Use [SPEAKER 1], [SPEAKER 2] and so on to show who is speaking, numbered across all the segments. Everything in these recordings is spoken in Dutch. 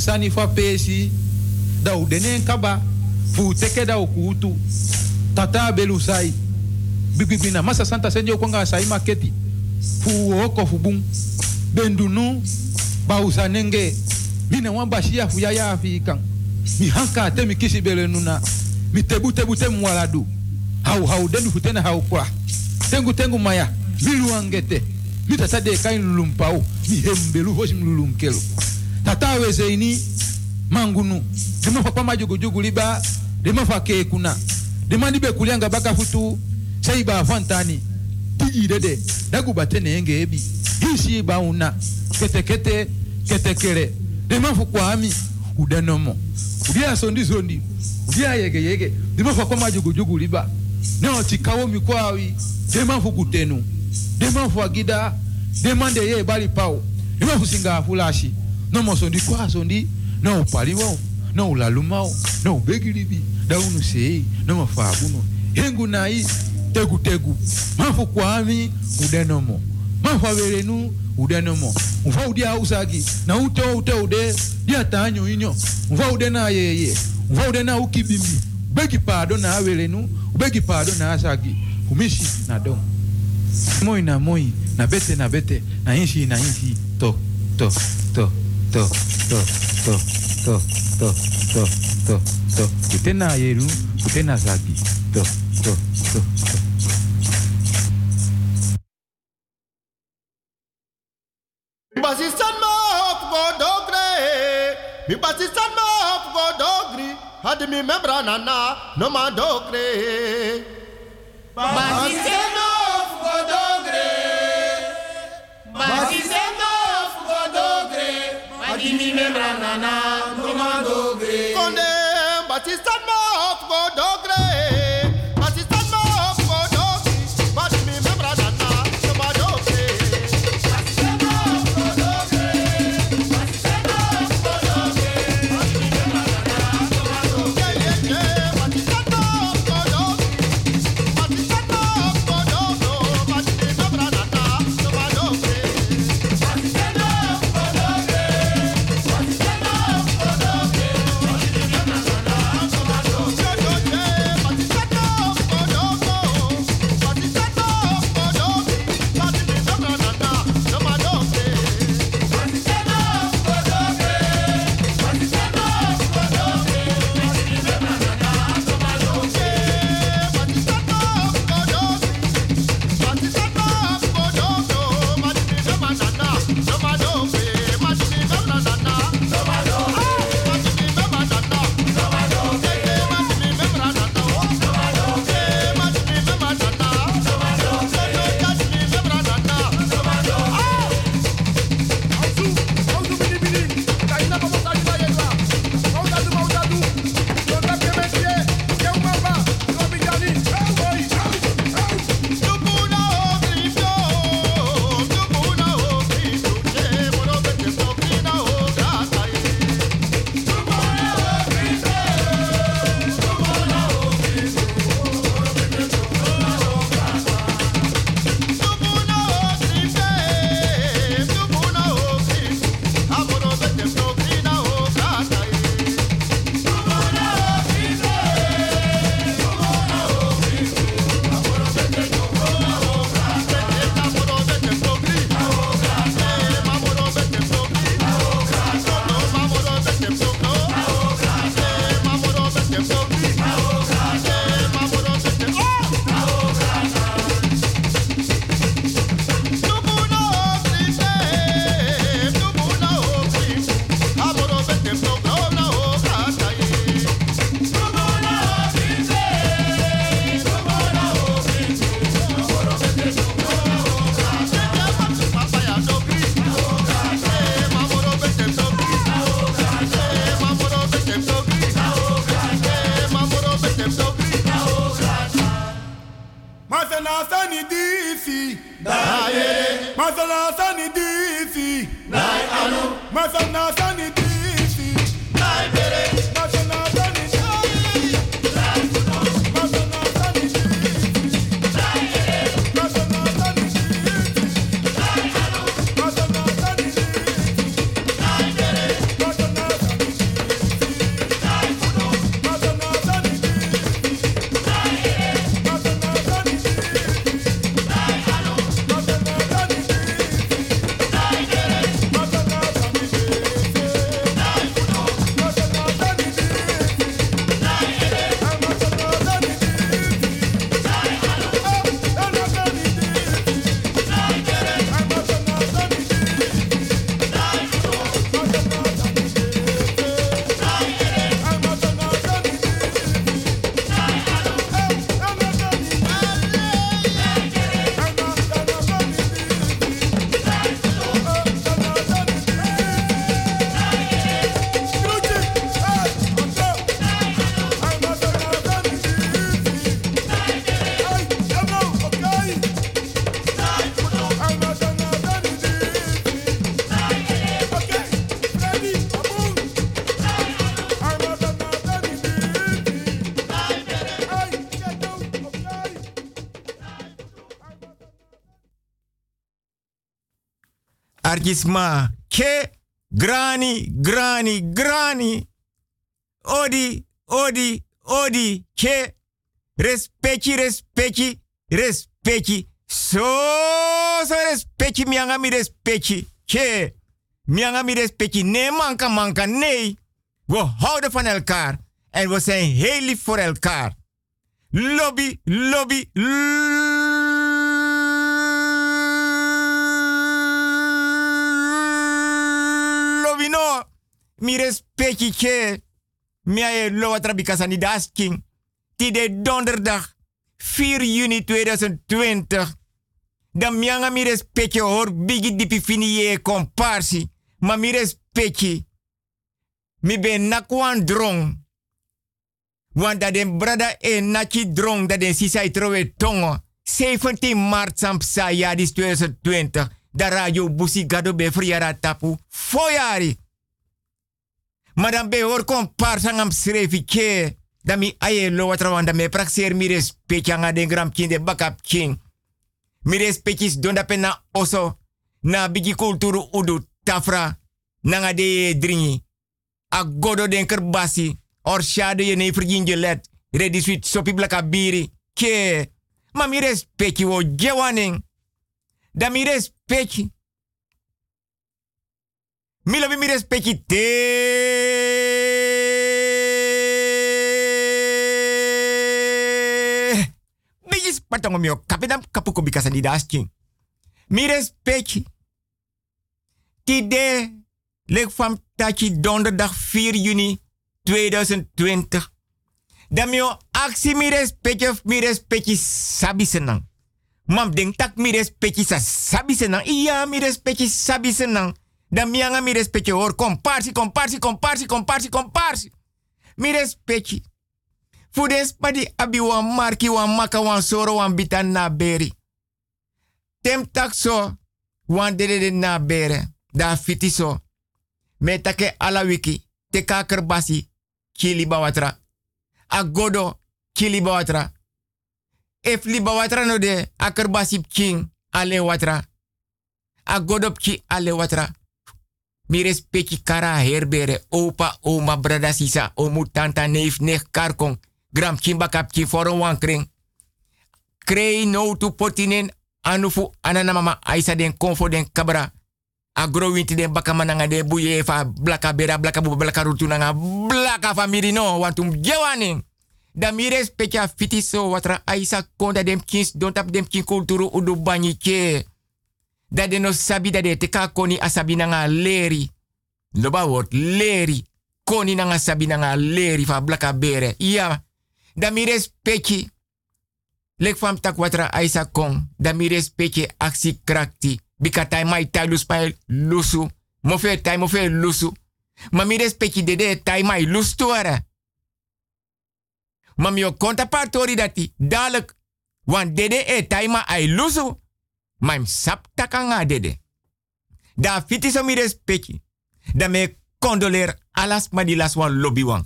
[SPEAKER 1] sani fa pesi. Da u denen kaba fu teke da ukutu tata belu sai. Bibibina masa santa senjo kwanga sai maketi. Fu oko fu bum bendunu ba usanenge mine wan bashia fu ya ya fi kan mi hanka te mi kisi bele nuna. Mi tebu tebu te mwaladu. Hau hau dendu futena hau kwa. Tengu tengu maya. Miluangete mi kain lulumpau mi hembelu hoshi mi lulunkelu tata weze ini mangunu dema fa kwama jugujugu liba dema fa ke kuna dema libe kulianga baka futu sai ba fantani tigi dede dagu ebi hisi ba una kete kete kete kere dema fu kwami udanomo udia sondi sondi udia yege yege dema fa kwama jogo liba nao tikawo mikwawi fu kutenu dema fu agida ye bali pao dema fu singa fulashi no mo sondi kwa sondi no paliwo no lalumao. No begiribi. Da unu sei no mafabuno hengu nai tegu tegu. Mafu kwami udenomo mafu averenu udenomo mfa udia usagi na ute ute ude dia tanyo inyo mfa ude na yeye mfa ude na ukibimbi begi pado na averenu begi pado na asagi kumishi na dom moi na moi na bete na bete na inshi na inshi to to to to to to to to to to to ute na yeru ute na zagi to to to to
[SPEAKER 2] Basistan ma hop dogre Mi basistan ma hop go dogri Hadi mi membra nana no ma dogre
[SPEAKER 3] Basistan ma hop go Dimine Branana, Goma Dogre.
[SPEAKER 4] Condem Batista Mot, Godogre.
[SPEAKER 5] Argisma. Ke. Grani, grani, grani. Odi, odi, odi. Ke. Respecti, respecti, respecti. So, so respecti, mianga mi respecti. Ke. Mianga mi respecti. Nee, manka, manka, nee. We houden van elkaar. En we zijn heel voor elkaar. Lobby, lobby, lobby Mi respecti che. Mi aye lo trabika ni dasking. Tide donderdag 4 juni 2020. Dan mianga mi respecti hoor bigi dipi fini ye komparsi. Ma mi respecti. Mi ben nakwan drong. Want dat den brada e nachi drong dat den sisa trowe tongo. 17 maart sampsa jadis 2020. Da radio busi gado be tapu. Foyari. Maar dan be hoor kom par sangam srefi ke. Dan aye lo watra wanda me praxer mi respecti anga den gram king de bakap king. Mi respectis donda pena oso. Na bigi kulturu udu tafra. Nanga de dringi. A godo den kerbasi. Or shade ye ne frigin je let. Ready sweet sopi blaka biri. Ke. Ma mi wo jewaning. Da mi respecti. Mi lobi mi respecti te. Bigis patongo mio kapidam kapuko bikasa di dasking. Mi respecti. Tide. Lek fam tachi donderdag 4 juni 2020. Dan mio aksi mi respecti mi respecti sabi senang. Mam denk tak mi respecti sa sabi senang. Iya mi respecti sabi senang. Dan mi anga mi respecti hoor komparsi, komparsi, komparsi, komparsi, komparsi. Mi respecti. Fudes padi abi wan marki wan maka wan soro wan bitan na beri. Tem tak so wan dede de na bere. Da fiti so. Me take ala wiki. Te kaker basi. Kili bawatra. Agodo kili bawatra. If li bawatra no de aker basi king ale watra. Agodo ki ale watra. Mi respecti kara herbere, opa, oma, brada, sisa, omu, tanta, neef, neef, karkong, gram, kap, ki, foron, wankring. Krei no tu potinen, anufu, anana mama, aisa den konfo den kabra. Agro winti den baka mananga de buye fa blaka bera, blaka buba, blaka rutu nanga, blaka famiri no, wantum gewaning. Da mi respecti a fiti so watra aisa konda dem kins, don tap dem kin kulturu udu banyi ke dat de no sabi dat de te ka koni asabi nanga leri. Loba word leri. Koni nanga sabi nanga leri fa blaka bere. Ja. Da mi respecti. Lek fam tak watra aisa kong. Da mi respecti aksi krakti. Bika tai mai tai lus lusu. Mofe tai mofe lusu. Ma mi respecti dede tai mai lus tuara. Ma mi o konta partori dati. Dalek. Wan dede e tai ma lusu. Maim sap takanga dede. Da fiti so mi respecti. Da me condoler alas ma las wan lobby wan.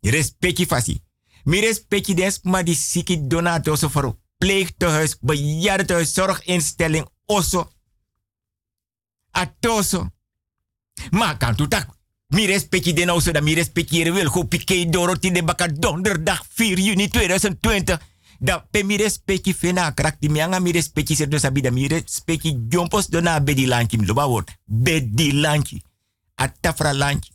[SPEAKER 5] Respecti fasi. Mi respecti des ma di siki donato so voor pleegtehuis, bejaardentehuis, zorginstelling, osso. Atoso. Ma kan tu tak. Mi respecti den also da mi respecti wil go pike doroti de baka donderdag 4 juni 2020 da pe mi respecti fena krak di mianga mi respecti se do sabi mi respecti jompos do na bedi lanchi mi loba word bedi lanchi. Atafra lanchi.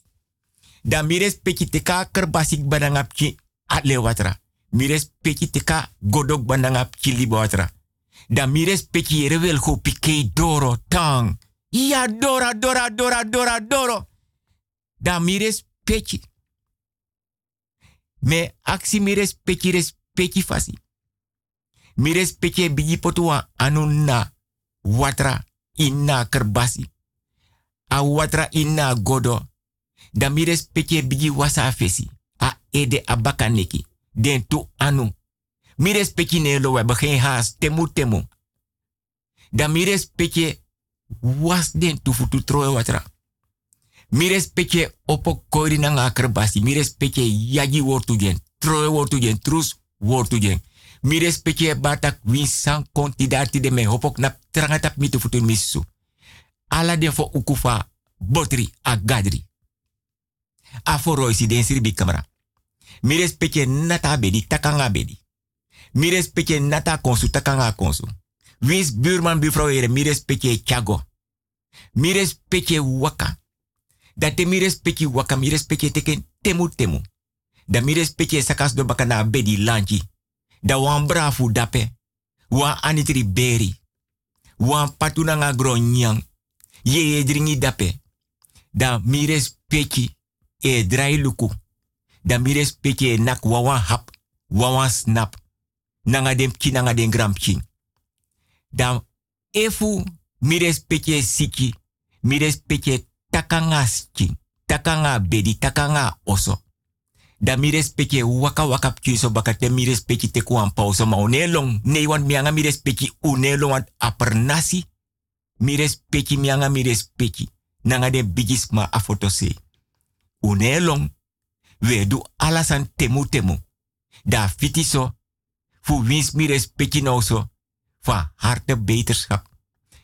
[SPEAKER 5] Da mi respecti te ka kerbasik banangap ki atle watra mi respecti te ka godok libo watra da mi respecti doro tang. Ja dora dora dora dora doro. Da mi respecti me aksi mi respecti respecti fasi mi respecte bigi potua anu na watra inna kerbasi. A watra inna godo. Da mi respecte bigi wasa fesi. A ede abaka neki. Den tu anu. Mi respecte we haast. Temu temu. Da mi was den tu futu troe watra. Mi respecte opo koiri na kerbasi. Mi yagi wortu gen. Troe wortu gen. Trus wortu gen mi respecte batak win san konti dati de me hopok na trangatap mi tu futu misu. ala de fo ukufa botri a gadri. A fo roisi den sirbi kamera. Mi respecte nata bedi takanga bedi. Mi respecte nata konsu takanga konsu. Wins buurman buurvrouw ere mi respecte chago. Mi respecte waka. Dat te mi respecte waka mi respecte teken temu temu. Da mi respecte sakas do bakana bedi lanchi. Da wan brafu dape. Wan anitri beri. Wan patuna nga gronyang. Ye ye dringi dape. Da mi respecte e drai luku. Da mi respecte nak wawan hap. Wawan snap. Nanga dem ki nanga dem gram king. Dan efu mi respecte siki. Mi respecte takanga ski. Takanga bedi, takanga oso. Da mi respecte waka waka pkiso baka te mi respecte te kuan pauso ma onelong. Nee, want mi anga mi respecte unelong want apernasi. Mi respecte mi anga mi. Nanga de bigis ma afotose. Unelong. We du alasan temu temu. Da fitiso. Fu wins mi respecte nou so. Van harte beterschap.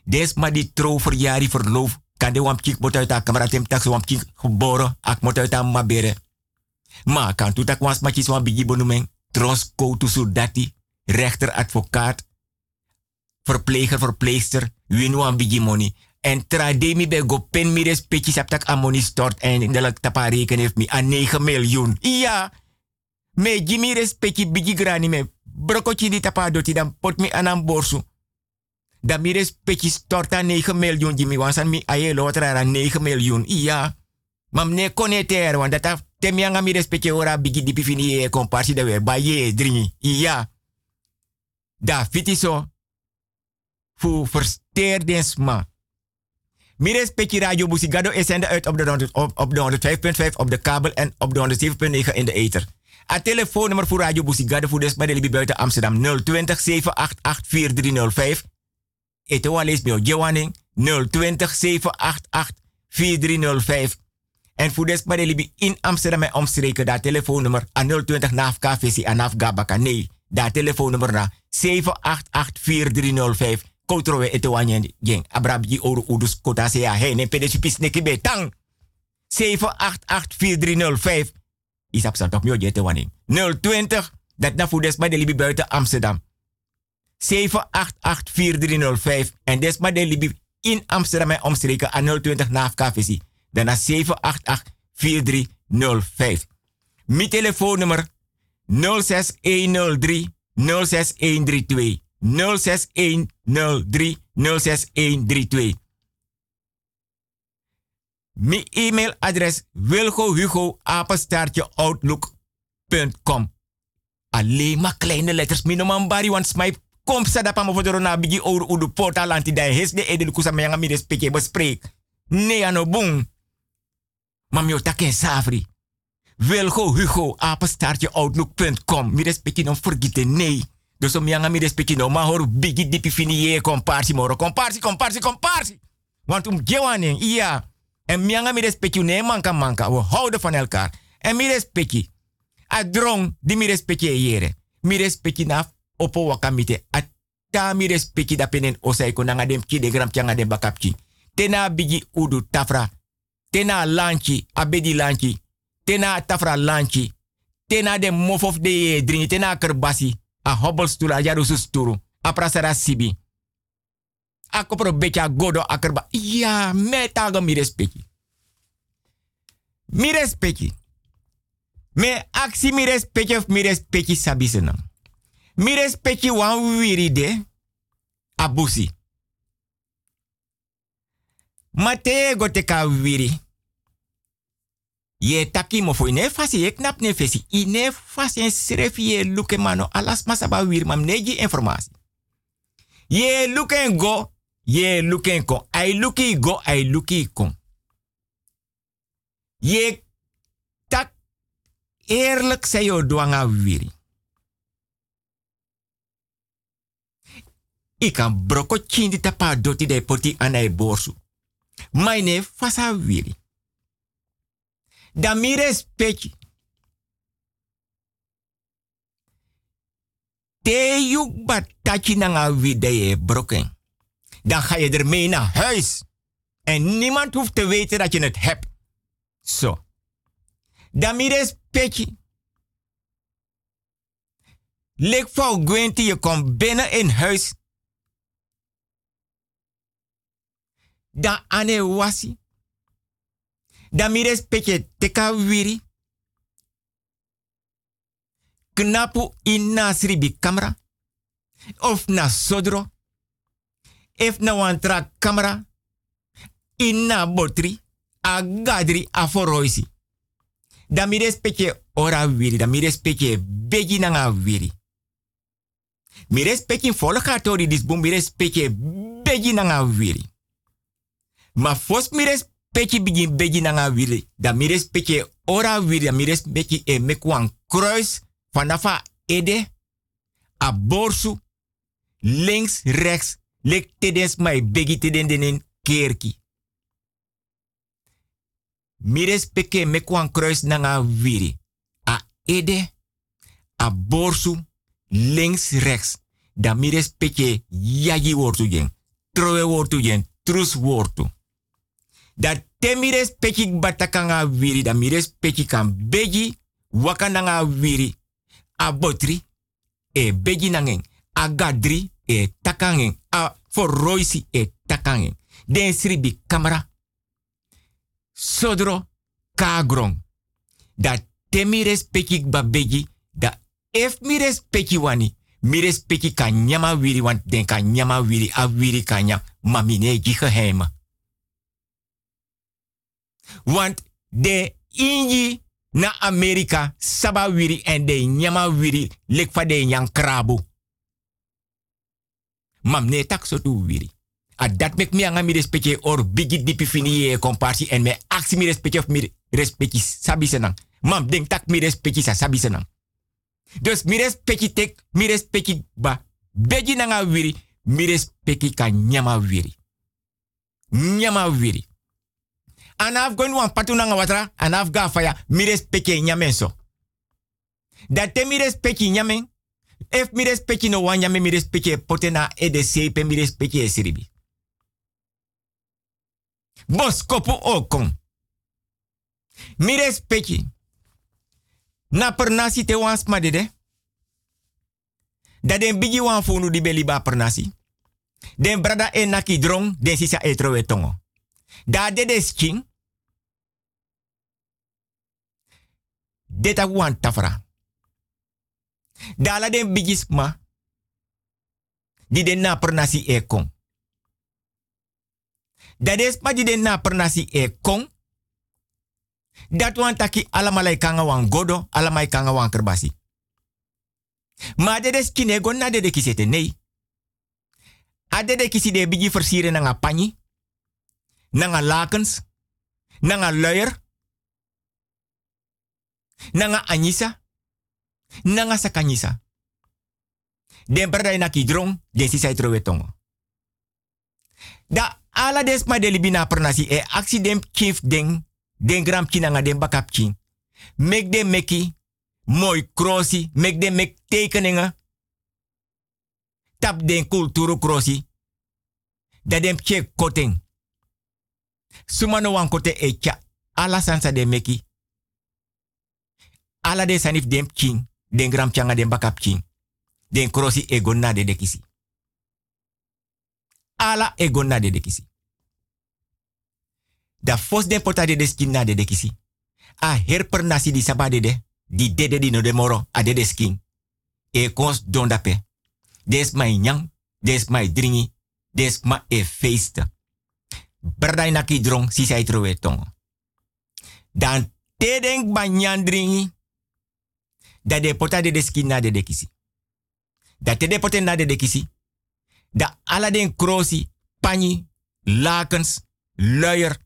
[SPEAKER 5] Des ma die trouw verjari verloof. Kan de wampkik mot uit haar camera tem so wampkik geboren. Ak mot uit mabere. Ma kan tu tak wans makis wan bigi bonumeng. Tros koutu su dati. Rechter, advocaat. Verpleger, verpleegster. Winu wan bigi money. En trademi be go pen mi respecti sap tak amoni stort. En de lak tapa reken heeft mi a 9 miljoen. Ja. Me jimi respecti bigi grani me. Brokochi di tapa doti dan pot mi anam borsu. Dan mi respecti stort a 9 miljoen jimi. Wansan mi aye lotra 9 miljoen. Ja. Mam ne koneter wan dat temi anga mi respecte ora bigi di pifini e komparsi de we baye dringi. Ja. Da fiti so. Fu versteerdens ma. Mi respecte Radio Busigado is zender uit op de, 100, op, op de 105.5 op de kabel en op de 107.9 in de ether. A telefoonnummer voor Radio Busigado voor bij de Libi buiten Amsterdam 020 788 4305. Ito wales meo gewaning 020 788 4305. En voor des Libi in Amsterdam en omstreken dat telefoonnummer a 020 naaf KVC en naaf Gabaka. Nee, dat telefoonnummer na 788 4305. Koutrowe ete wanyen jeng. Abrabji oru udus kota se ya heen. En pis neki betang. 7884305. Isap san toch mio jete wanneer. 020. Dat na voor desma de libi buiten Amsterdam. 7884305. En desma de libi in Amsterdam en omstreken aan 020 naaf KVC. Daarna 7884305. Mijn telefoonnummer 06103 06132. 06103 06132. Mijn e-mailadres wilgohugo apenstaartje outlook.com. Alleen maar kleine letters. Mijn naam Barry, want smijp kom sada pa mo fodoro na bigi ouro udu portal anti dai hes de edel kusa mayanga mi respecte bespreek. Nee ano boom. Maar mi otaken savri. Wilgo Hugo apenstaartje outlook.com. Mi respecte non vergeten nee. Dus om yanga mi respecti no ma hor bigi dipi fini ye komparsi moro. Komparsi, komparsi, komparsi. Want um gewaning, iya. En mi yanga mi respecti ne manka manka. We houden van elkaar. En mi respecti. A drong di mi respecti yere. Mi respecti opo wakamite. A ta mi respecti da penen osai ko nanga dem ki de gram kyanga dem bakapki. Tena bigi udu tafra. Tena lanchi, abedi lanchi. Tena tafra lanchi. Tena de mofof de ye dringi. Tena kerbasi a hobbelstoel a jaru sturu. A prasara sibi. A kopro becha godo a kerba ja me tago mi respecti mi respecti me aksi mi respecti of mi respecti sabisena. Mi respecti wan wiri de a busi mate go te ka wiri Ye taki mo fo ine fasi ye knap ne fesi. En luke mano alas masaba wir mam neji informasi. Ye luken go, ye luken kon. Ai luki go, ai luki kon. Ye tak eerlijk zei yo douanga wiri. Ik kan broko chindi tapa doti de poti anai borsu. Maine fasa wiri. Dan mi respecti. Te yuk bataki nanga wide je broken. Dan ga je ermee naar huis. En niemand hoeft te weten dat je het hebt. Zo. Dan mi respecti. Lek voor Gwenti, je komt binnen in huis. Dan ane wasi. Dan mi respecti teka wiri. Knapu in nasri bi camera. Of na sodro. If na wantra camera. In na botri. A gadri a foroisi. Dan mi respecti ora wiri. Dan mi respecti begi na wiri. Mi respecti volgatori dis bum mi respecti begi na wiri. Ma fos mi respecti begin begi na wiri. Dan mi respecti ora wiri. Dan mi respecti e mekwan kruis Vanafa ede, a borsu, links, rechts, lek tedes mai begi teden denen kerki. Mires peke me kwan kruis nanga viri. A ede, a links, rechts. Da mires peke yagi wortu jen. Trowe wortu trus wortu. Da te mires peke batakanga viri, da mires peke kan begi wakananga viri a botri e begi nangen a gadri e takangen a forroisi e takangen den sribi kamera sodro kagron da te mi respecti ba begi da ef mi respecti wani mi respecti ka nyama wiri want den ka nyama wiri a wiri ka nya ma mi ne gi geheime want de inji na Amerika saba wiri en de nyama wiri lek fa de nyang krabu. Mam ne tak so tu wiri. A dat mek mi anga mi respecte or bigi dipi fini komparsi en me aksi mi respecte of mi respecte sabi senang. Mam denk tak mi respecte sa sabi senang. Dus mi respecte tek mi respecte ba begi nanga wiri mi respecte ka nyama wiri. Nyama wiri anaf gon wan patu nanga watra anaf ga faya mires peke nyamen so. Dat te mires peke nyamen ef mires peke no wan nyamen mires peke potena e de sepe mires peke e siribi. Bos kopu okon peke na per nasi te wan sma dede dat den bigi wan funu di beli ba per nasi den brada e naki drong den sisa e trowe da dede sking deta wan tafra. Dala den bigisma. Di den na pernasi e kon. Da desma di den na pernasi e kon. Dat wan taki alamalai kanga wan godo, alamai kanga wan kerbasi. Ma de des kine gon na de de kisete nei. Ade de kisi de bigi versieren nanga panyi, nanga lakens, nanga luier, nanga anyisa, nanga sakanyisa. Den brada na kidrong, den sisai trowe tongo. Da ala des ma de libina pernasi e accident kif den, den gram nanga den bakap kin. Mek de meki, mooi krosi, mek de mek tekeningen. Tap den kulturu krosi. Da den pje koting. Sumano wan kote e. Ala sansa de meki ala de sanif dem king, den gram changa den bakap king. Den krosi egonna de dekisi. Ala egonna de dekisi. Da fos den pota de deskin na de dekisi. A herper nasi di sabade de, di dede di no de moro a de deskin. E kons don dape. Des mai nyang, des mai dringi, des ma e feest. Bradai naki drong si sai trowe tongo. Dan tedeng banyan dringi, da de pota de deski na de dekisi. Da te de poten na de dekisi. Da ala den krosi, pani, lakens, luier,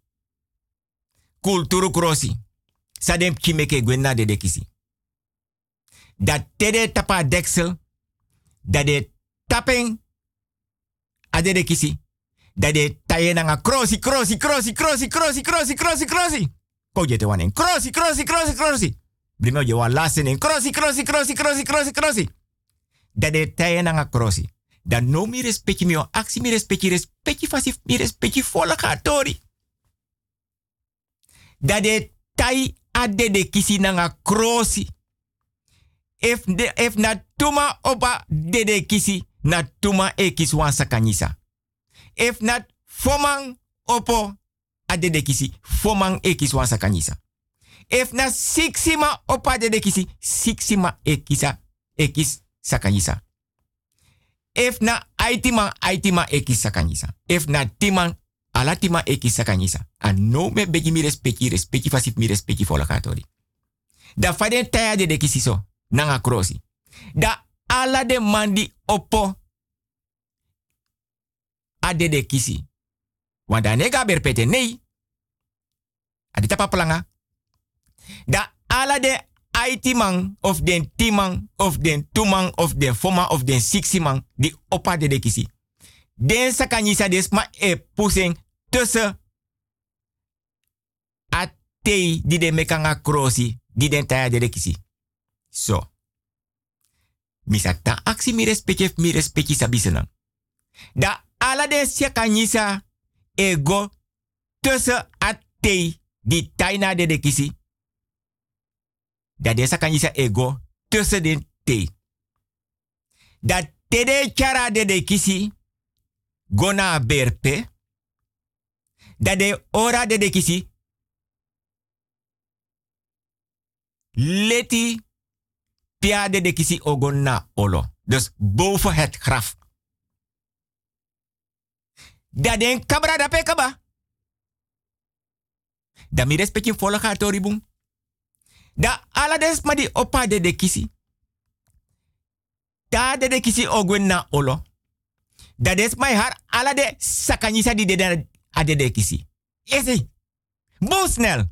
[SPEAKER 5] kulturu krosi. Sa den kimeke gwen na de dekisi. Da te de tapa deksel, da de tapping a de dekisi. Da de taye nga krosi, krosi, krosi, krosi, krosi, krosi, krosi, krosi. Ko je te wanen. Krosi, krosi, krosi, krosi. Brimo je wan lasten in krosi, krosi, krosi, krosi, krosi, krosi. Dat de tayen nga krosi. Dan no mi respecti mi aksi mi respecti respecti fasif mi respecti volle gatori. De tai ade de kisi nanga krosi. If, de, if na tuma opa de de kisi, na tuma e kis wan sakanyisa. If na fomang opo ade de kisi, fomang e kis wan. If na siksima opa de kisi, siksima e kisa, e kis sakanyisa. If na aitima, aitima e kis sakanyisa. If na timan, alatima e kis sakanyisa. An no me begi mi respecti, respecti fasif mi respecti folakatori. Da faden taya de kisi so, nanga krosi. Da ala de mandi opo ade de kisi. Wanda nega berpete nei. Adi tapa planga. Da ala de aitimang of den timang of den tumang of den foma of den siximang di opa de de kisi. Den sakanyisa des ma e pusing tussen atei di de mekanga krosi di den taya de de kisi. So. Misakta aksi mi respecte mi respecte sabisenang. Da ala de sakanyisa ego tussen atei di taina de de kisi. Da desa kan je ego tussen de te. Dat tede chara de de kisi gona berpe. Dat de ora de de kisi leti pia de de kisi ogona olo. Dus boven het graf. Dat den kabra da pe kaba. Da mi respecti volga. Da ala des ma di opa de de kisi. Da de de kisi ogwen na olo. Da des mai har ala de sakanyisa di de de a de kisi. Esi. Bo snel.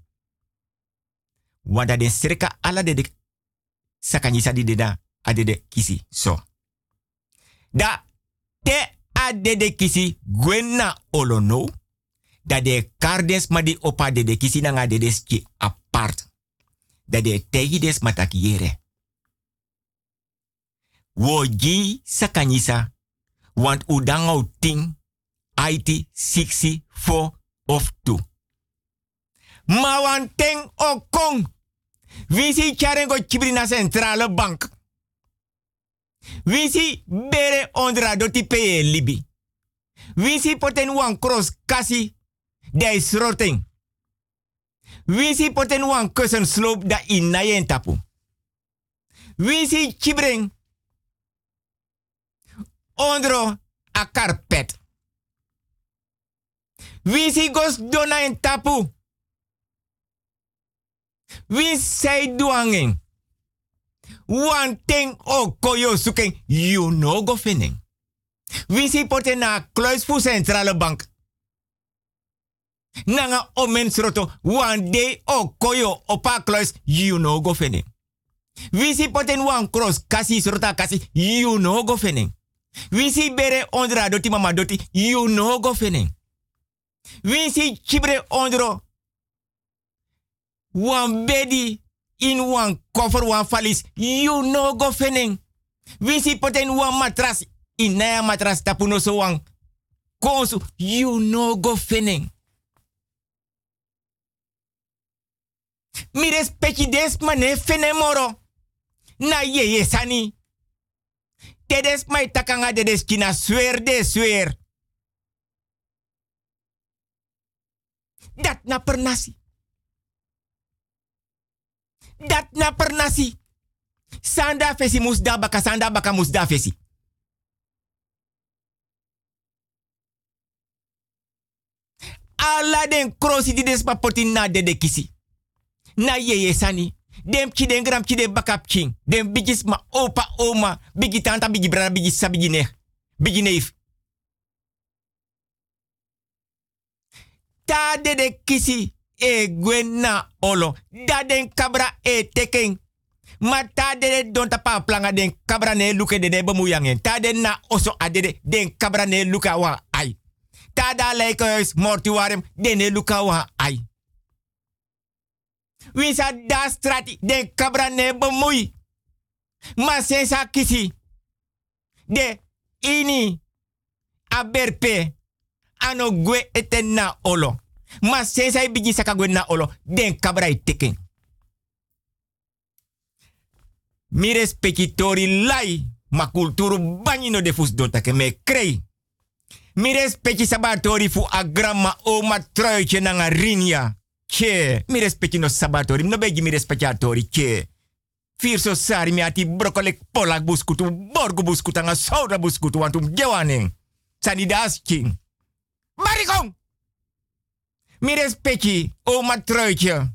[SPEAKER 5] Wanda de sirka ala de sakanyisa di de da a de kisi. So. Da te a de kisi gwen na olo no. Da de kardes ma di opa de de kisi de de apart dat de tegi des matakiere. Wo ji sakanyisa, want udangau ting, IT 64 of 2. Ma wan teng o kong. Visi charengo chibri na centrale bank. Visi bere ondra doti peye libi. Visi poten wan cross kasi de sroting. Wisi poten wan kussen sloop da inayen tapu. Wisi chibring ondro a carpet. Wisi gos dona en tapu. Wisi say duangin. One thing o koyo suken you no go fining. Wisi poten na kluis centrale bank nanga omen sroto wan day o koyo opa kluis you no go fening. Visi poten wan cross kasi srota kasi you no go fening. Visi bere ondra doti mama doti you no go fening. Visi chibre ondro wan bedi in wan koffer wan falis you no go fening. Visi poten wan matras in naya matras tapuno so wan konsu you no go fening. Mi respecti des mane fene moro. Na ye ye sani. Tedes mai takanga de des kina sweer de sweer. Dat na pernasi. Dat na pernasi. Sanda fesi musda baka sanda baka musda fesi. Ala den krosi di des papotin na de de kisi na yeye sani. Dem ki den gram ki den bakap king. Dem bigis ma opa oma. Bigi tanta bigi brada bigi sa bigi. Ta de de kisi e gwen na olo. Da den kabra e teken. Ma ta de de don tapa den kabra ne luke de de bemoeyangen. Ta na oso adede den kabra ne luka wa ai. Ta da lijkhuis mortuarium den ne luka wa ai. Wie sa da strati de kabra ne bemoei. Ma sensa kisi. De ini aberpe ano gwe eten na olo. Ma sensa bigi saka na olo, den kabrai teken. Mi respecti tori lai, ma kulturu banyi no de fus dota ke me krei. Mi respecti sabatori fu a grandma oma nanga rinia. Che, mi respecti no sabatori, no begi mi respecti a tori, che. Fir so sari mi ati brokolek polak buskutu, borgu buskutu, anga soda buskutu, wantum gewaning. Sani king. Marikong! Mi respecti, oma truitje.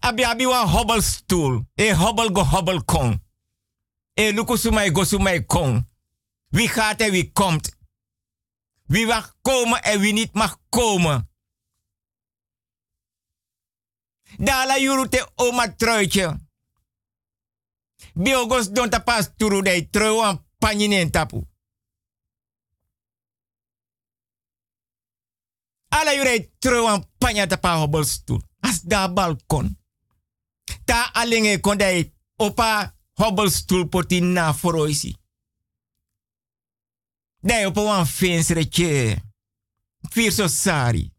[SPEAKER 5] Abi abi wan hobbelstoel. E hobbel go hobbel kon. E luku sumai go sumai kon. Wie gaat en wie komt. Wie mag komen en wie niet mag komen. Dala yuru te oma truitje. Biogos don tapas turu dei trui wan panjinen tapu. Ala yure trui wan panja tapa hobbelstoel. As da balkon. Ta alenge kondai opa hobbelstoel poti na foroisi. Dai opa wan fensretje. Vier so sari.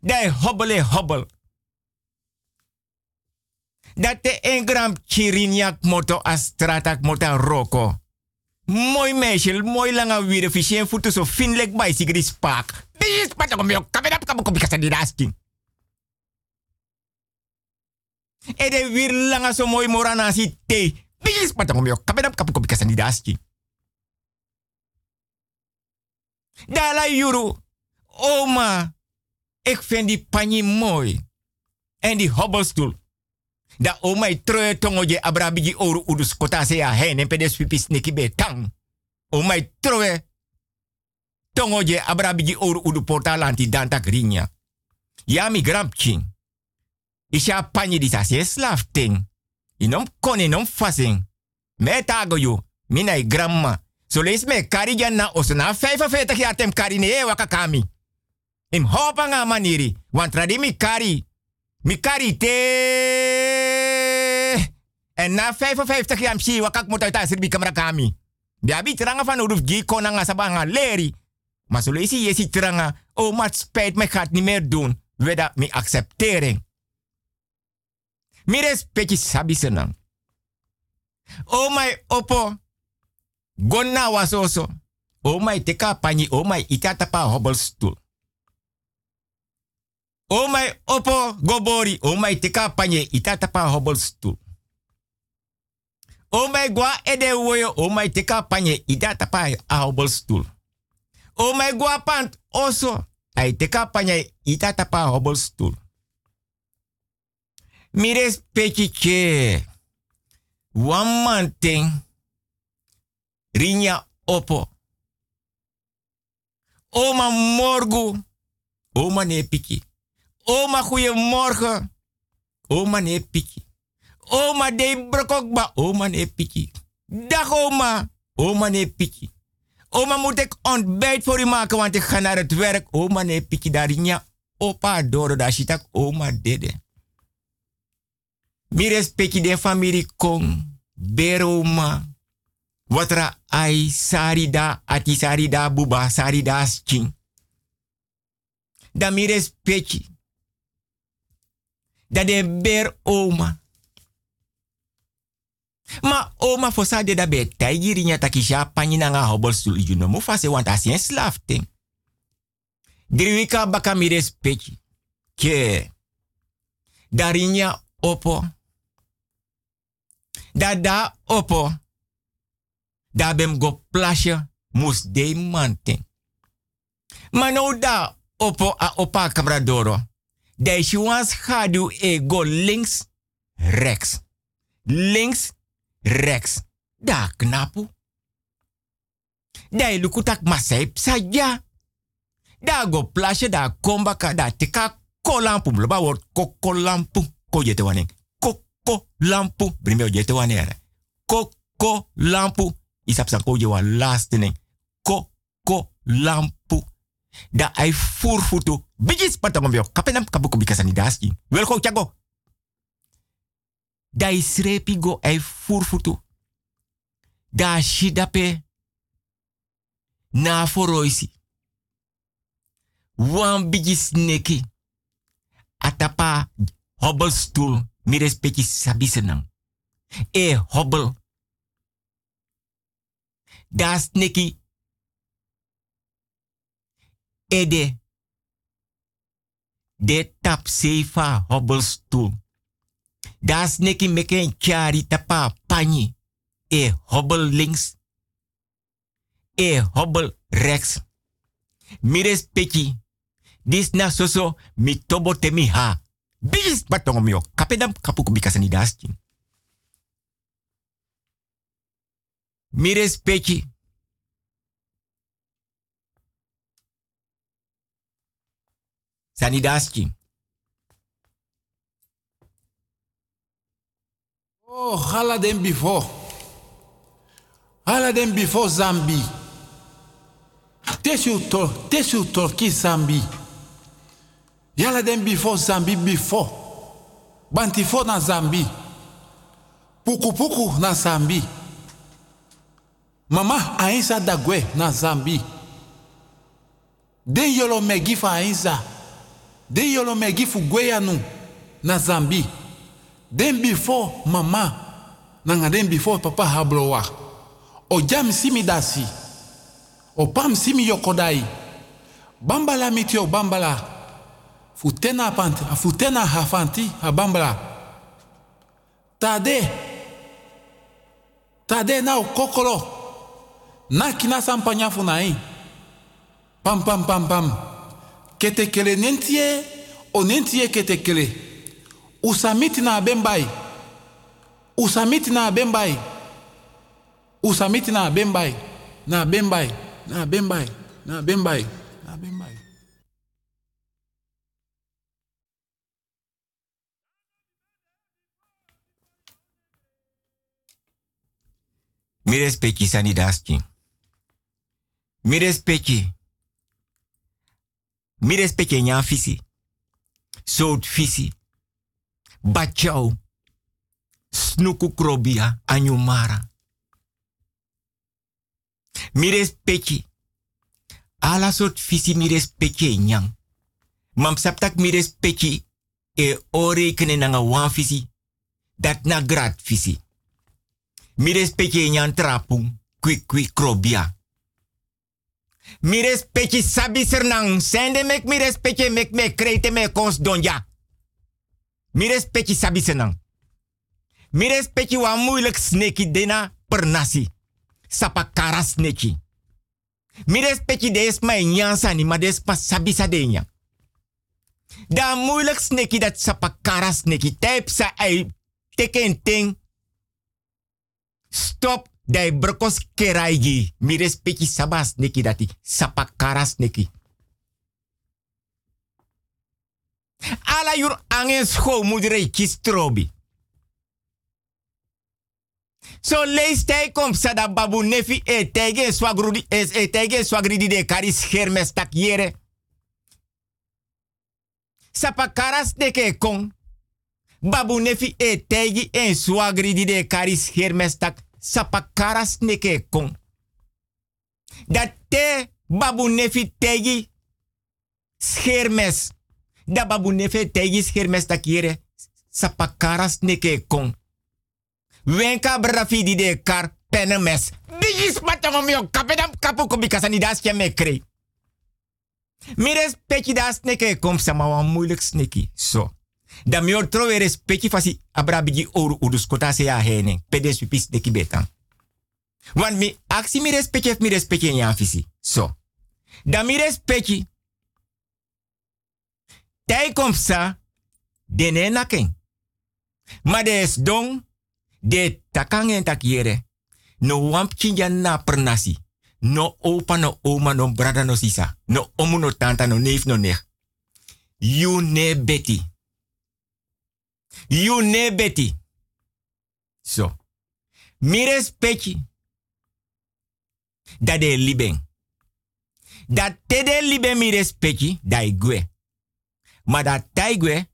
[SPEAKER 5] Dai hobbele hobbel. Dat te een gram chirinyak moto astratak mota roko. Mooi meisje, mooi lange wieren, visje voeten zo vriendelijk bij die spaak. Dit is patok om jou, op die. E de wir langa so mooi morana si te. Bis patang kopi kasan didaski. Dala yuru. Oma. Ik vind die pani mooi. En die hobbelstoel. Da oma i troe tongo je abrabigi oru udus kota se ya hen en pedes pipis neki be tang. Oma i tongo je oru udu portalanti dantak rinya. Ya mi. Isha panyi di sasi slaaf ting. Inom koni nom fasing. Me tago yu. Mina i grandma. So lees me kari na oso na 45 jaar tem kari ne e waka kami. Im hopa nga maniri. Want tradi mi kari. Mi kari. En na 55 jaar msi wakak moet uit asir bi kamera kami. Dia bi tranga van uruf gi kona nga sabanga leri. Maar zo lees je si. Oh, maar spijt me gaat niet meer doen. We dat mi accepteren. Mi respecti sabi senang. O mai opo. Gonna wasoso. O mai teka panyi o mai itata pa hobbelstoel. O mai opo gobori. O mai teka panyi itata pa hobbelstoel. O mai gwa ede woyo. O mai teka panyi itata pa a hobbelstoel. O mai gwa pant. Ai teka panyi itata pa hobbelstoel. Mires pechiche. One man thing. Rinya opo. Oma morgu. Oma ne piki. Oma goeiemorgen. Oma ne piki. Oma de brokokba. Oma ne piki. Dag oma. Oma ne piki. Oma moet ik ontbijt voor u maken, want ik ga naar het werk. Oma ne piki darinya. Opa doro da shitak oma dede. Mi respecti de family kong. Beroma. Watra ai sarida ati sarida buba sarida skin. Da mi respecti. De ber oma. Ma oma fosa de da be taigiri nya takisha panyi na nga hobol sul juno mu asien slaaf baka mi respecti. Ke. Darinya opo. Da da opo. Da bem go plasje mus de manting. Maar da opo a opa kabradoro. Da schuans schadu e go links, rechts. Links, rechts. Da knapu. Da lukutak masai saja. Da go plasje da kombaka da tika kolampu. Mloba word kokolampu. Ko jete waning. Koko lampu. Brimeo jete wanere. Koko lampu. Isap san ko je wa last ning. Koko lampu. Da ai furfutu. Bigis patangomyo. Kapenam kabuko bikasani daski. Wel go chago. Da isrepi go ai furfutu. Da shidape na foroisi. Wan bigi sneki. Atapa hobbelstoel. Mi respecti sabisenang. E hobbel. Da sneki. Ede. De tap sefa hobbelstoel. Da sneki meken chari tapa pani. E hobbel links. E hobbel rechts. Mi respecti. Dis na soso mi tobo temi ha. Bis batongo mio. Kapedam kapu kubika sani dastin. Mi respecti. Sani dastin.
[SPEAKER 6] Oh, hala den before. Hala den before Zambi. Tesu to, tesu torki Zambi. Yala den before Zambi before. Bantifo na Zambi. Puku puku na Zambi. Mama ainsa dagwe na Zambi. Den yolo megi fa ainsa. Den yolo megi fu gweyanu na Zambi. Den before mama. Nanga den before papa hablowa. O jam simi dasi. O pam simi yokodai. Bambala miti o bambala. Futena panti, futena hafanti a bambala. Tade. Tade na o kokolo. Na kina. Pam pam pam pam. Kete kele nentie o nentie kete kele. Usamiti na bembai. Usamiti na bembai. Usamiti na bembai. Na bembai. Na bembai. Na bembai. Na bembai.
[SPEAKER 5] Mi respecti sani. Mi respecti. Mi respecti nyan fisi. Sout fisi. Bachau. Snuku krobia anyumara. Mi respecti. Ala sort fisi mi nyang. Mam saptak mi respecti e ore kene nanga wan fisi. Dat na grad fisi. Mi respecti nyan trapung. Kwi kwi krobia. Mi respecti sabi. Sende mek mi respecti mek me krete me kons donja. Mi respecti sabi sernang. Mi respecti wa moeilijk sneki dena per nasi. Sapa kara sneki. Mi respecti des ma nyansa ni ma des pa. Da moeilijk sneki dat sapa kara sneki. Type sa ei teken ting. Stop dai brokos keraigi. Mi respecti sabas neki dati. Sapa karas neki. Ala yur scho moedere kistrobi. So lees kom sada babu nefi e tege swagrudi es e swagridi de karis hermes tak yere. Sapa karas neke kon. Babu nefi e en swagridi de karis hermes tak karas neke kon. Dat te babu nefi tegi schermes. Da babu nefi tegi schermes tak yere. Sapa karas neke kon. Wenka brafi di de kar penemes. Bigis patong mio kapedam kapu ko bikasa ni das me krei. Mi respecti das neke kom sama wan moeilijk. So. Da mi or trowe respecti fasi abra bigi oru udus kota se ya hene. Pedes pipis neki betan. Want mi aksi mi respecti mi respecti en. So. Da mi respecti. Tai kom sa. Dene naken. Ma des dong. De takangen takiere. No wamp chinja na pernasi. No opa no oma no brada no sisa. No omu no tanta no neef no nech. You beti. You ne beti. So. Mi respecti. Da de liben. Da te de liben mi respecti. Da igwe. Ma da taigwe.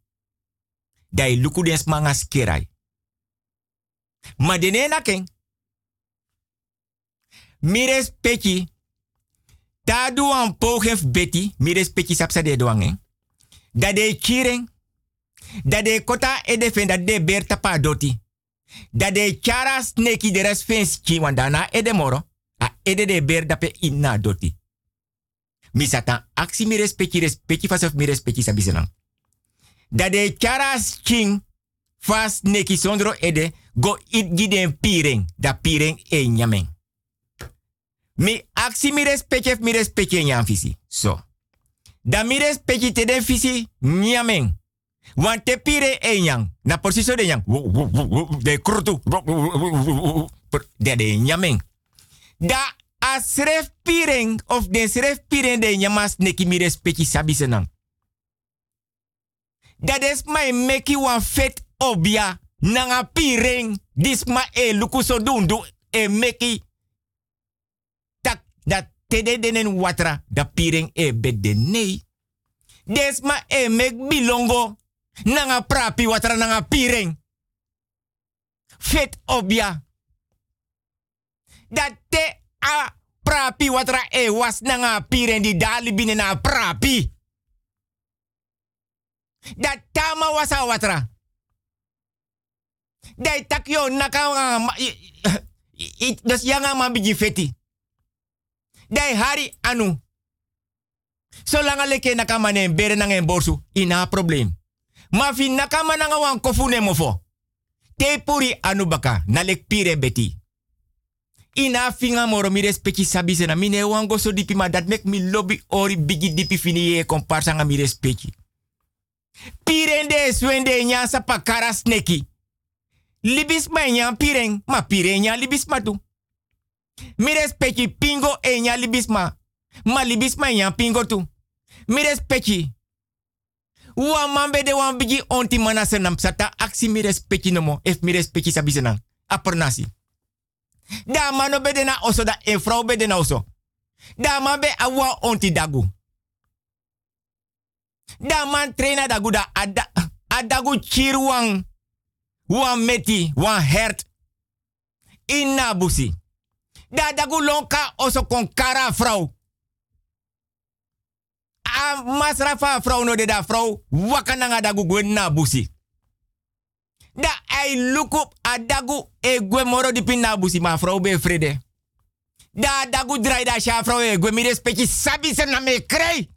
[SPEAKER 5] Da i luku des mangas kerai. Ma dene na ken. Mi respecti. Ta duan pogef beti, mi respecti sapsa de duan? Dat de kiring, dat de kota e de fen dat de ber tapa doti. Dat de chara sneki de res fens ki wandana e de moro, a e de ber dape inna doti. Mi satan aksi mi respecti respecti fasof mi respecti sabisenan. Dat de chara king fas neki sondro ede go it giden piring, da piring e nyamen. Mi aksi mi respecti mi respecti nyan fisi. So. Da mi respecti te den fisi nyamen. Want te pire e nyang. Na posisio de nyang. De krutu. De de. Da a sref piring of de sref piring de nyamas neki mi respecti sabi senang. Dat is my meki wan fet obia nanga piring. Dis ma e luku so dundu e meki tak dat tede denen watra da piring e bedde nei. Des ma e mek bilongo nanga prapi watra nanga piring. Fet obia. Dat te a prapi watra e was nanga piring di dali bine na prapi. Dat tama wasa watra. Dai tak yo naka das yanga ma feti. Dai hari anu. Zolang aleke nakama ne bere nang en borsu, ina problem. Ma fi nakama nanga wan kofu ne mofo. Te puri anu baka, nalek pire beti. Ina finga moro mi respecti sabi sena go so dipi dat mek mi lobby ori bigi dipi fini ye komparsa nga mi respecti. Pirende swende nya sa pakara sneki. Libis ma nya pireng, ma pire nya libis ma tu. Mi respecti pingo e nya libis ma. Ma libis nya pingo tu. Mi respecti. Wan man de wan bigi onti mana senam sata aksi mi respecti nomo. Ef mi respecti sabi. Da mano bede na oso da e bede na oso. Da man be awa onti dagu. Da man traina dagu da ada, adagu chirwang. Wan meti, wan hert. Inna busi. Da dagu lonka oso kon kara vrouw. A masrafa vrouw no de da vrouw. Wakananga dagu gwen na busi. Da ai lukup a dagu e gwe moro di pin na busi ma vrouw be. Da dagu drai da sha vrouw e gwe mi sabi se na me krei.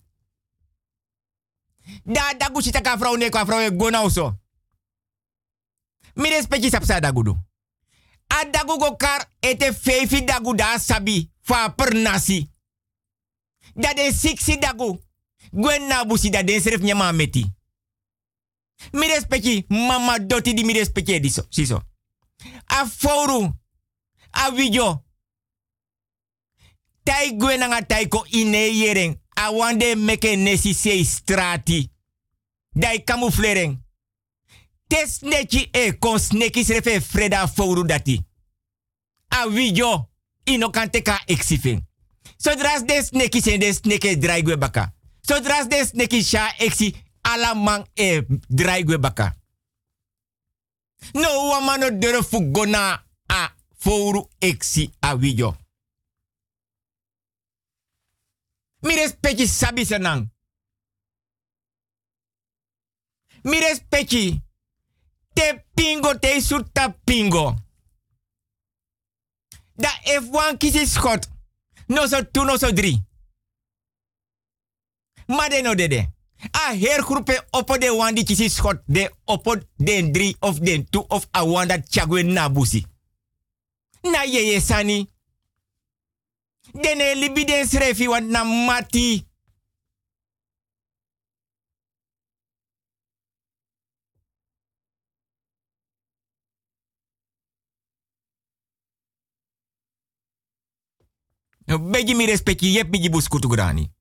[SPEAKER 5] Da dagu sita ka vrouw ne kwa vrouw e gwe na uso. Mi respecti dagu do. A dagu go kar ete feifi dagu da sabi fa per nasi. Da de siksi dagu. Gwen na busi da den nyama meti. Mi respecti mama doti di mi respecti diso. Siso. A foru. A video. Tai gwen nga taiko ine yering. A wande meke nesi sei strati. Dai camouflering. Tes e kon sneki srefe freda foru dati. A video. Ino kan teka exifing. Zodra de sneki zijn de draigwe baka. Zodra de sneki sha exi alamang e draigwe baka. No wamano dere fugona a foru exi a video. Mi respecti sabi senang. Mi te pingo te suta pingo. Da if one kisi schot. No so two, no so drie. Maar no dede. A her oppo de one die kisi schot. De oppo den drie of den two of a one dat chagwe na busi. Na ye sani. Dene libi den srefi na mati. Begi mi respecti, yep mi gibus kutugrani.
[SPEAKER 3] Ayo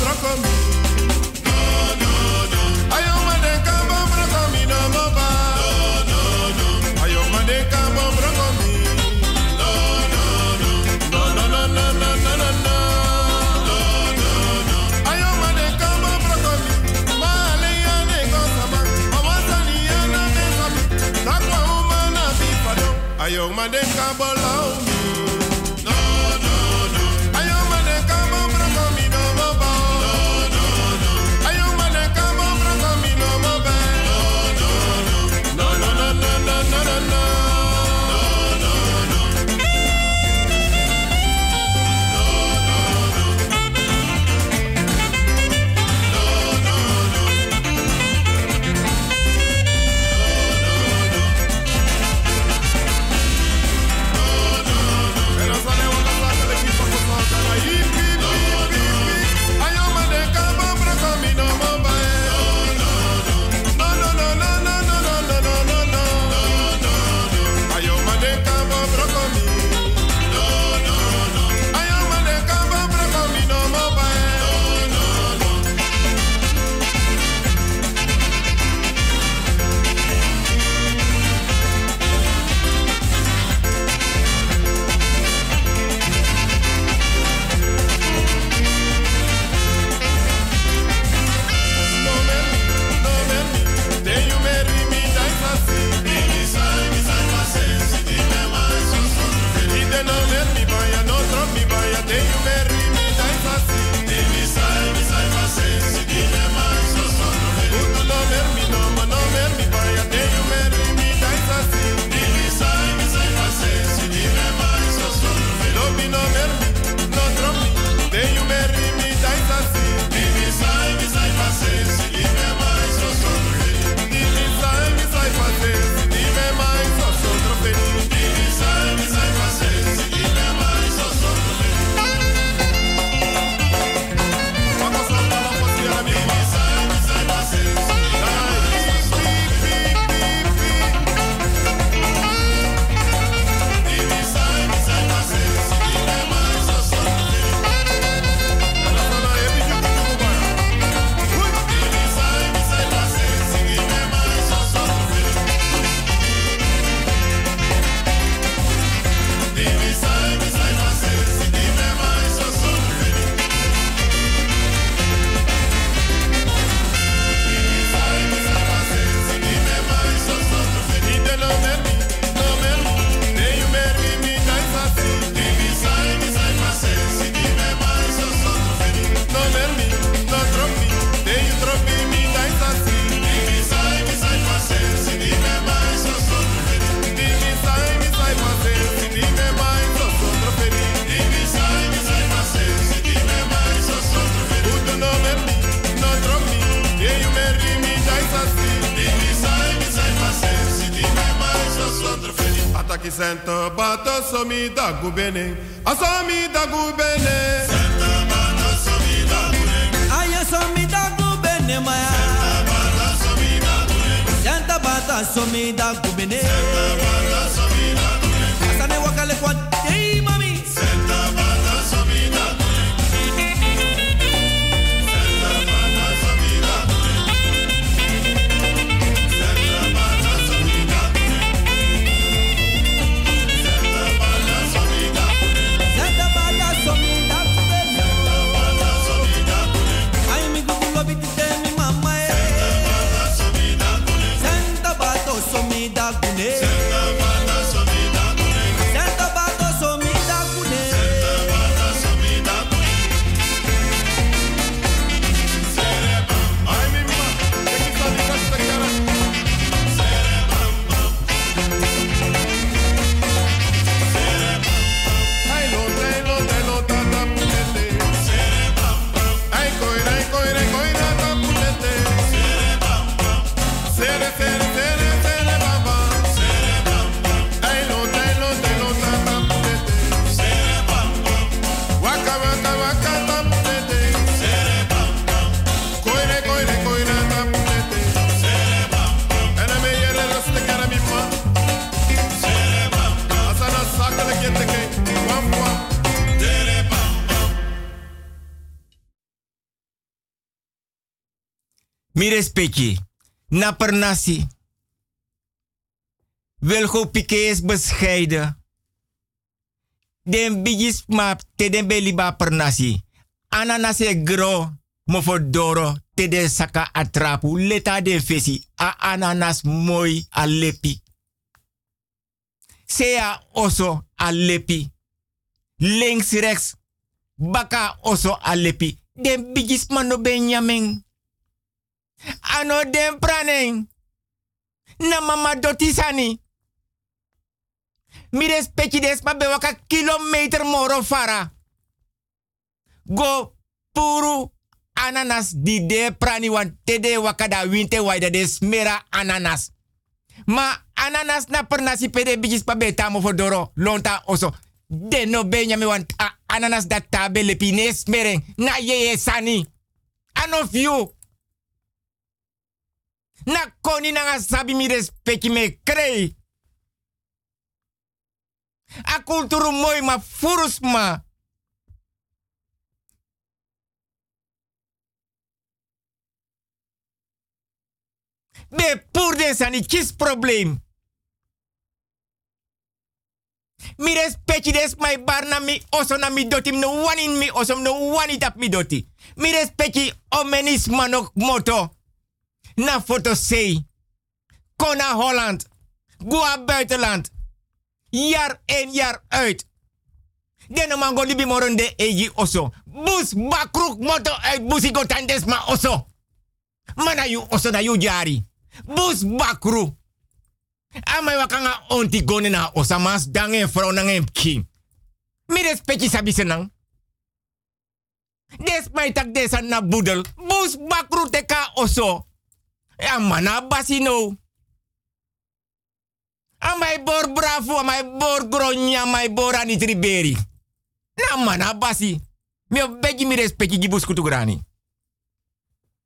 [SPEAKER 3] young man, they can't belong been in. Mi
[SPEAKER 5] respecti. Napper nasi. Wilgo Piqué is bescheiden. Den bigis map te den beliba per nasi. Ananase gro mofodoro te den saka atrapu. Leta den fesi. A ananas moi a lepi. Sea oso a lepi. Links rex Baka oso a lepi. Den bigis mano benjamin. Ano den praning. Na mama doti sani. Mi respecti des ma be waka kilometer moro fara. Go puru ananas di de prani wan tede wakada winte waida de smera ananas. Ma ananas na per nasi pede bigis pa beta mo lonta oso. De no benyame wan a- ananas dat tabe lepi ne na yeye sani. Anof you. Na koni na sabi mi respecti me krei. A kulturu ma furus ma. Be pur den sani kis probleem. Mi respecti des mai barna mi oso na mi doti no one in mi oso no one tap mi doti. Mi respecti omenis manok moto. Na foto sei. Kona Holland. Goa buitenland. Jaar in jaar uit. Den mango libi moronde eji oso. Bus bakruk moto uit busi gotandes ma oso. Mana yu oso na yu jari. Bus. Amai wakanga onti gone na osamas dange vrouw na ngem king. Mi respecti sabi senang. Des tak desa na budel. Bus bakru teka oso. Ya mana basino. Amai bor bravo, amai bor gronya, amai bor anitriberi. Na mana basi. Mi begi mi respecti gibus kutugrani.